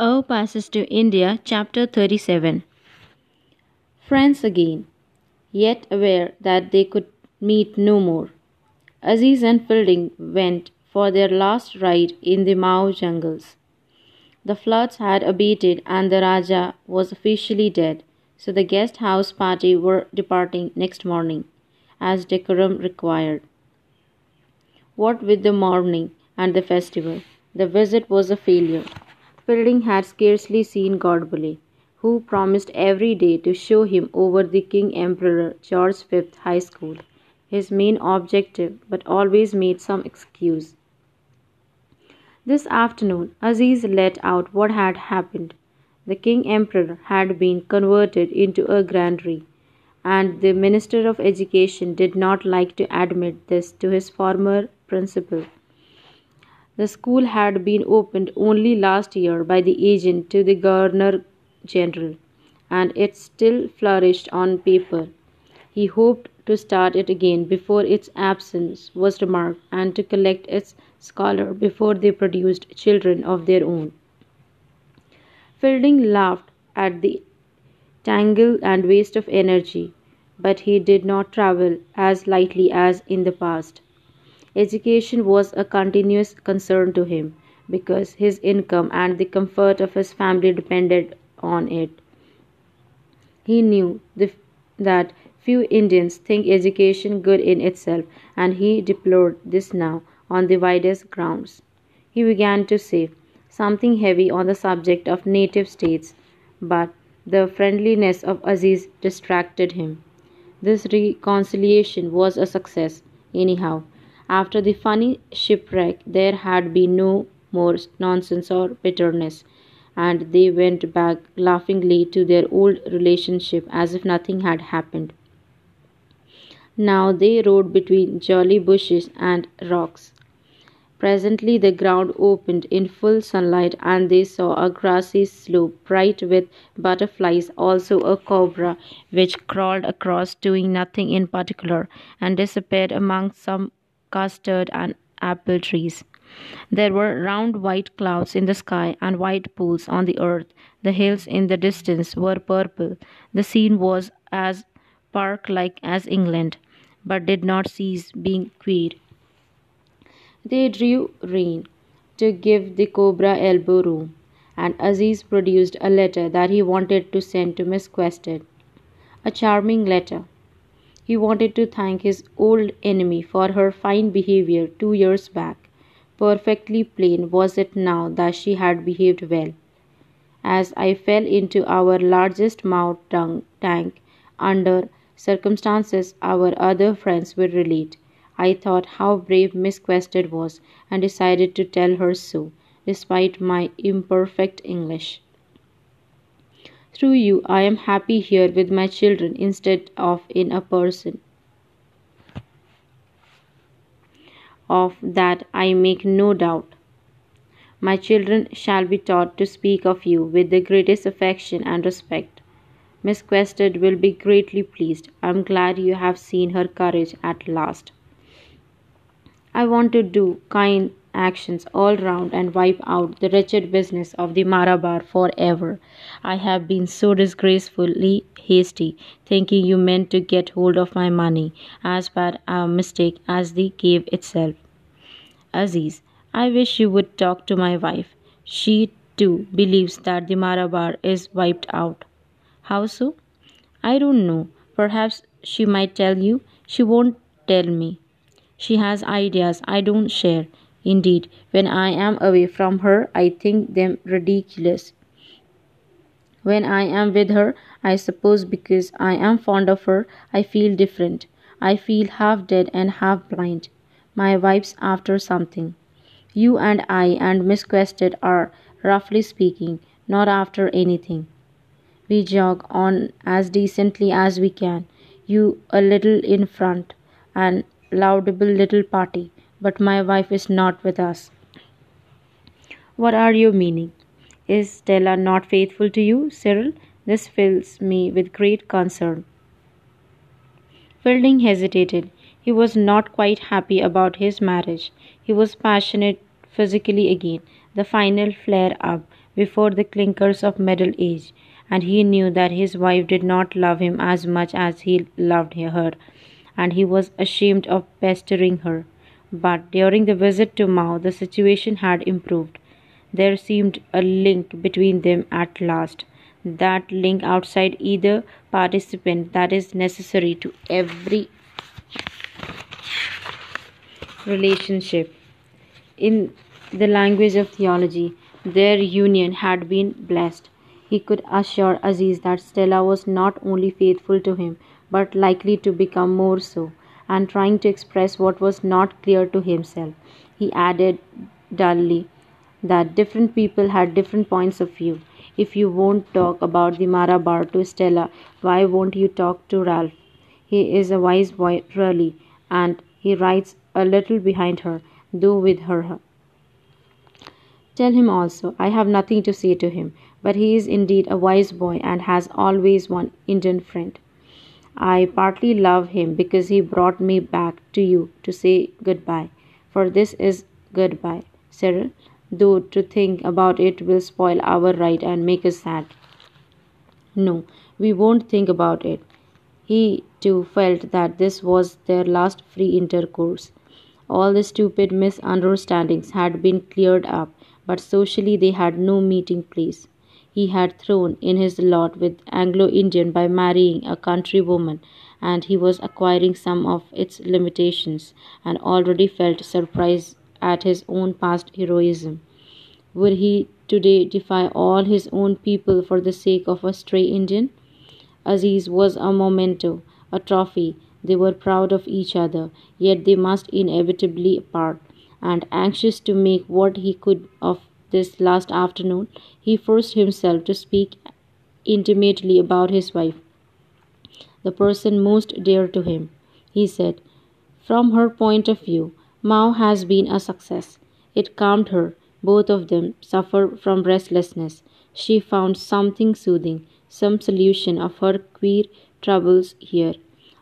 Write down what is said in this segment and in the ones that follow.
A Passage to India, chapter 37. Friends again, yet aware that they could meet no more. Aziz and Fielding went for their last ride in the Mau jungles. The floods had abated and the Raja was officially dead, so the guest house party were departing next morning, as decorum required. What with the mourning and the festival, the visit was a failure. Fielding had scarcely seen Godbole, who promised every day to show him over the King Emperor George V High School, his main objective, but always made some excuse. This afternoon, Aziz let out what had happened. The King Emperor had been converted into a granary, and the Minister of Education did not like to admit this to his former principal. The school had been opened only last year by the agent to the Governor General, and it still flourished on paper. He hoped to start it again before its absence was remarked and to collect its scholar before they produced children of their own. Fielding laughed at the tangle and waste of energy, but he did not travel as lightly as in the past. Education was a continuous concern to him because his income and the comfort of his family depended on it. He knew the, that few Indians think education good in itself, and he deplored this now on the widest grounds. He began to say something heavy on the subject of native states, but the friendliness of Aziz distracted him. This reconciliation was a success, anyhow. After the funny shipwreck, there had been no more nonsense or bitterness, and they went back laughingly to their old relationship as if nothing had happened. Now they rode between jolly bushes and rocks. Presently the ground opened in full sunlight, and they saw a grassy slope bright with butterflies, also a cobra which crawled across, doing nothing in particular, and disappeared among some custard and apple trees. There were round white clouds in the sky and white pools on the earth. The hills in the distance were purple. The scene was as park like as England, but did not cease being queer. They drew rein to give the cobra elbow room, and Aziz produced a letter that he wanted to send to Miss Quested. A charming letter. He wanted to thank his old enemy for her fine behavior two years back. Perfectly plain was it now that she had behaved well. As I fell into our largest Mau tank under circumstances our other friends will relate. I thought how brave Miss Quested was, and decided to tell her so, despite my imperfect English. Through you, I am happy here with my children instead of in a person. Of that I make no doubt. My children shall be taught to speak of you with the greatest affection and respect. Miss Quested will be greatly pleased. I am glad you have seen her courage at last. I want to do kind actions all round and wipe out the wretched business of the Marabar for ever. I have been so disgracefully hasty, thinking you meant to get hold of my money, as bad a mistake as the cave itself. Aziz, I wish you would talk to my wife. She too believes that the Marabar is wiped out. How so? I don't know. Perhaps she might tell you. She won't tell me. She has ideas I don't share. Indeed, when I am away from her, I think them ridiculous. When I am with her, I suppose because I am fond of her, I feel different. I feel half dead and half blind. My wife's after something. You and I and Miss Quested are, roughly speaking, not after anything. We jog on as decently as we can, you a little in front, and laudable little party, but my wife is not with us. What are you meaning? Is Stella not faithful to you, Cyril? This fills me with great concern. Fielding hesitated. He was not quite happy about his marriage. He was passionate physically again. the final flare up before the clinkers of middle age, and he knew that his wife did not love him as much as he loved her, and he was ashamed of pestering her. But during the visit to Mau, the situation had improved. There seemed a link between them at last. That link outside either participant that is necessary to every relationship. In the language of theology, their union had been blessed. He could assure Aziz that Stella was not only faithful to him, but likely to become more so, and trying to express what was not clear to himself. He added dully that different people had different points of view. If you won't talk about the Marabar to Stella, why won't you talk to Ralph? He is a wise boy, really, and he rides a little behind her, though with her. Tell him also, I have nothing to say to him, but he is indeed a wise boy and has always one Indian friend. I partly love him because he brought me back to you to say goodbye, for this is goodbye, Cyril, though to think about it will spoil our ride and make us sad. No, we won't think about it. He, too, felt that this was their last free intercourse. All the stupid misunderstandings had been cleared up, but socially they had no meeting place. He had thrown in his lot with Anglo Indian by marrying a country woman, and he was acquiring some of its limitations, and already felt surprise at his own past heroism. Would he today defy all his own people for the sake of a stray Indian? Aziz was a memento, a trophy. They were proud of each other, yet they must inevitably part. And anxious to make what he could of this last afternoon, he forced himself to speak intimately about his wife, the person most dear to him. He said, From her point of view, Mau has been a success. It calmed her. Both of them suffer from restlessness. She found something soothing, some solution of her queer troubles here.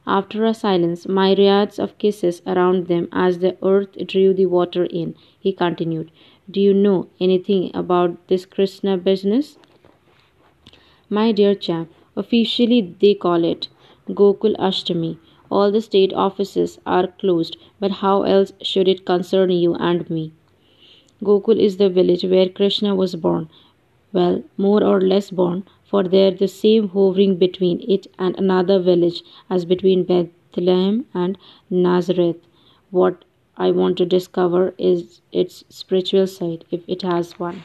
After a silence, myriads of kisses around them as the earth drew the water in, he continued, Do you know anything about this Krishna business? My dear chap, officially they call it Gokul Ashtami. All the state offices are closed, but how else should it concern you and me? Gokul is the village where Krishna was born. Well, more or less born, for there the same hovering between it and another village as between Bethlehem and Nazareth. What I want to discover is its spiritual side, if it has one.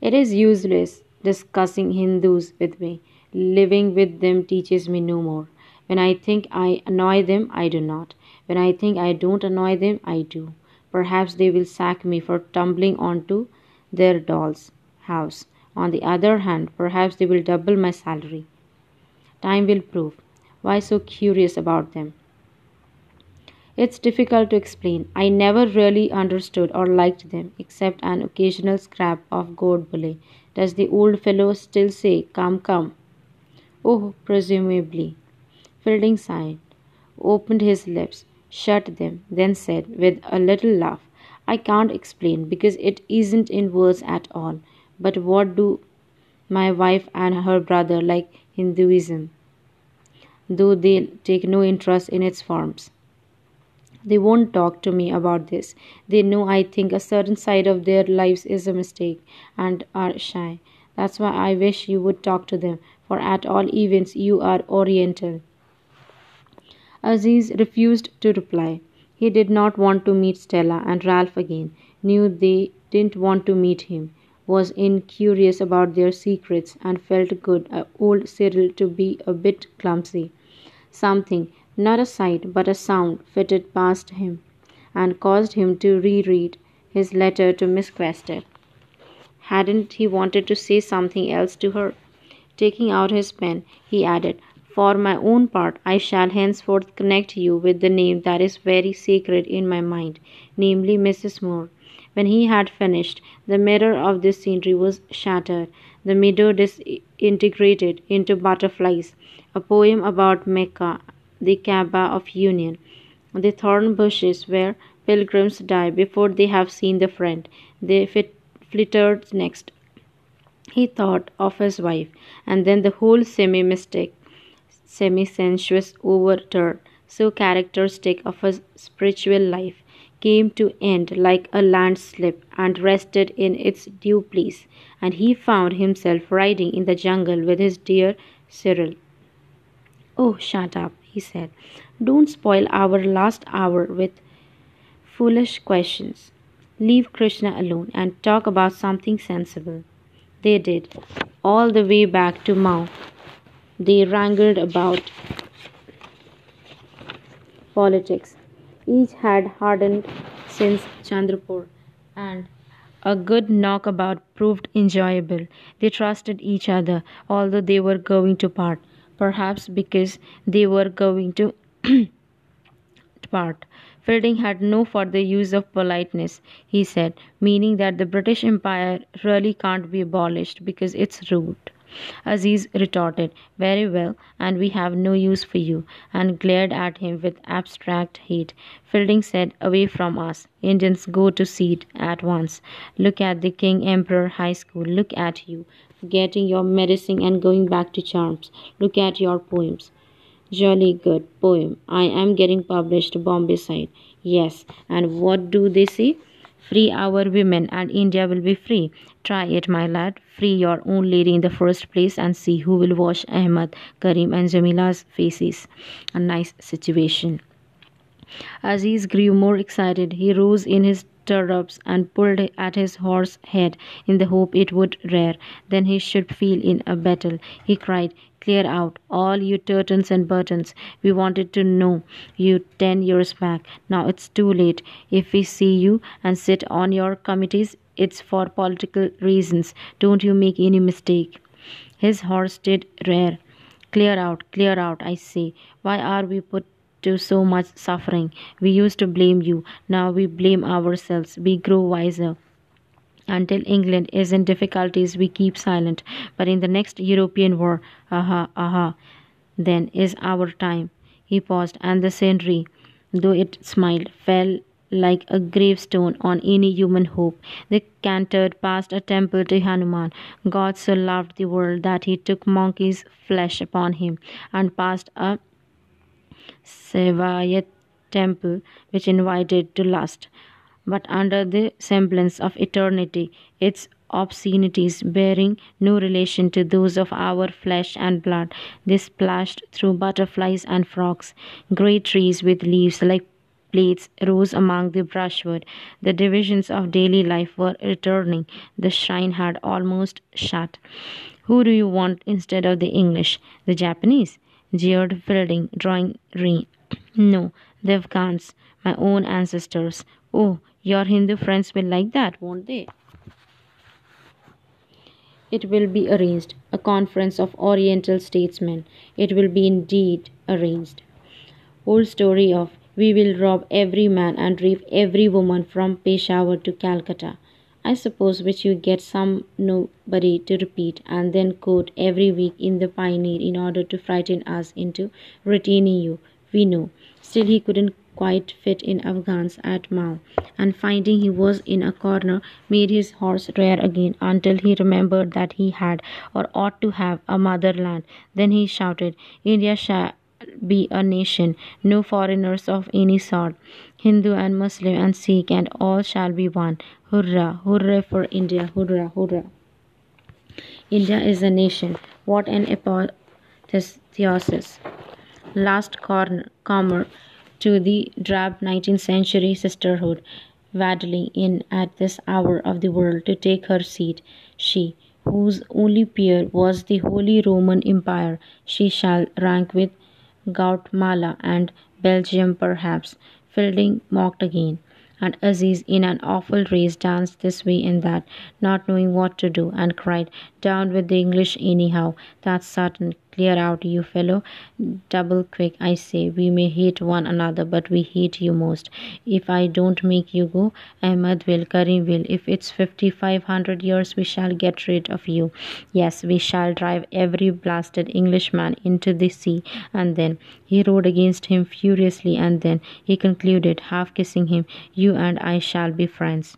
It is useless discussing Hindus with me. Living with them teaches me no more. When I think I annoy them, I do not. When I think I don't annoy them, I do. Perhaps they will sack me for tumbling onto their doll's house. On the other hand, perhaps they will double my salary. Time will prove. Why so curious about them? It's difficult to explain. I never really understood or liked them, except an occasional scrap of Godbole. Does the old fellow still say, Come, come? Oh, presumably. Fielding sighed, opened his lips, shut them, then said, with a little laugh, I can't explain because it isn't in words at all. But what do my wife and her brother like Hinduism, though they take no interest in its forms? They won't talk to me about this. They know I think a certain side of their lives is a mistake and are shy. That's why I wish you would talk to them, for at all events you are Oriental. Aziz refused to reply. He did not want to meet Stella and Ralph again, knew they didn't want to meet him was incurious about their secrets and felt good uh, old Cyril to be a bit clumsy. Something, not a sight but a sound, fitted past him and caused him to reread his letter to Miss Quested. Hadn't he wanted to say something else to her? Taking out his pen, he added, For my own part, I shall henceforth connect you with the name that is very sacred in my mind, namely Mrs. Moore. When he had finished, the mirror of this scenery was shattered, the meadow disintegrated into butterflies, a poem about Mecca, the Kaaba of Union, the thorn bushes where pilgrims die before they have seen the friend. They fit flittered next. He thought of his wife, and then the whole semi mystic, semi sensuous overturn, so characteristic of a spiritual life, came to end like a landslip and rested in its due place, and he found himself riding in the jungle with his dear Cyril. Oh, shut up, he said. Don't spoil our last hour with foolish questions. Leave Krishna alone and talk about something sensible. They did. All the way back to Mau, they wrangled about politics. Each had hardened since Chandrapore, and a good knockabout proved enjoyable. They trusted each other, although they were going to part, perhaps because they were going to part. Fielding had no further use of politeness, he said, meaning that the British Empire really can't be abolished because it's rude. Aziz retorted, Very well, and we have no use for you, and glared at him with abstract hate. Fielding said, Away from us. Indians go to seed at once. Look at the King Emperor High School. Look at you, forgetting your medicine and going back to charms. Look at your poems. Jolly good poem. I am getting published Bombay side. Yes, and what do they say? Free our women and India will be free. Try it, my lad. Free your own lady in the first place and see who will wash Ahmad, Karim, and Jamila's faces. A nice situation. Aziz grew more excited. He rose in his stirrups and pulled at his horse's head in the hope it would rear. Then he should feel in a battle. He cried, Clear out, all you Turtons and Burtons. We wanted to know you ten years back. Now it's too late. If we see you and sit on your committees, it's for political reasons. Don't you make any mistake. His horse did rear. Clear out, clear out, I say. Why are we put to so much suffering? We used to blame you. Now we blame ourselves. We grow wiser. Until England is in difficulties, we keep silent. But in the next European war, aha, aha, then is our time. He paused, and the scenery, though it smiled, fell like a gravestone on any human hope. They cantered past a temple to Hanuman. God so loved the world that he took monkey's flesh upon him, and past a Saivite temple which invited to lust but under the semblance of eternity, its obscenities bearing no relation to those of our flesh and blood. They splashed through butterflies and frogs. Great trees with leaves like plates rose among the brushwood. The divisions of daily life were returning. The shrine had almost shut. Who do you want instead of the English? The Japanese? jeered Fielding, drawing rein. No, the Afghans, my own ancestors. Oh, your Hindu friends will like that, won't they? It will be arranged, a conference of Oriental statesmen. It will be indeed arranged. Old story of we will rob every man and rape every woman from Peshawar to Calcutta. I suppose which you get some nobody to repeat and then quote every week in the Pioneer in order to frighten us into retaining you. We know. Still, he couldn't quite fit in Afghans at Mau, and finding he was in a corner, made his horse rear again until he remembered that he had, or ought to have, a motherland. Then he shouted, India shall be a nation, no foreigners of any sort. Hindu and Muslim and Sikh and all shall be one. Hurrah, hurrah for India, hurrah, hurrah. India is a nation. What an apotheosis. Last corner, comer to the drab 19th century sisterhood, waddling in at this hour of the world to take her seat, she, whose only peer was the Holy Roman Empire, she shall rank with Guatemala and Belgium perhaps. Fielding mocked again and Aziz in an awful rage danced this way and that, not knowing what to do, and cried, Down with the English anyhow, that's certain. Clear out, you fellow. Double quick, I say. We may hate one another, but we hate you most. If I don't make you go, Ahmed will, Karim will. If it's fifty five hundred years, we shall get rid of you. Yes, we shall drive every blasted Englishman into the sea. And then he rode against him furiously, and then he concluded, half kissing him, You and I shall be friends.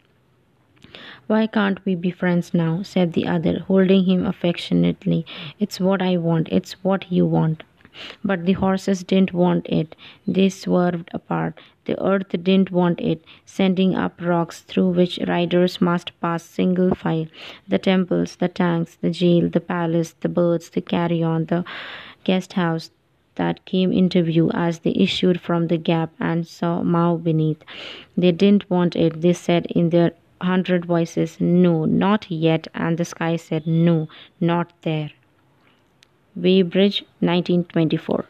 Why can't we be friends now? said the other, holding him affectionately. It's what I want. It's what you want. But the horses didn't want it. They swerved apart. The earth didn't want it, sending up rocks through which riders must pass single file. The temples, the tanks, the jail, the palace, the birds, the carrion, the guest house that came into view as they issued from the gap and saw Mau beneath. They didn't want it, they said in their hundred voices, No, not yet. And the sky said, No, not there. Weybridge, 1924.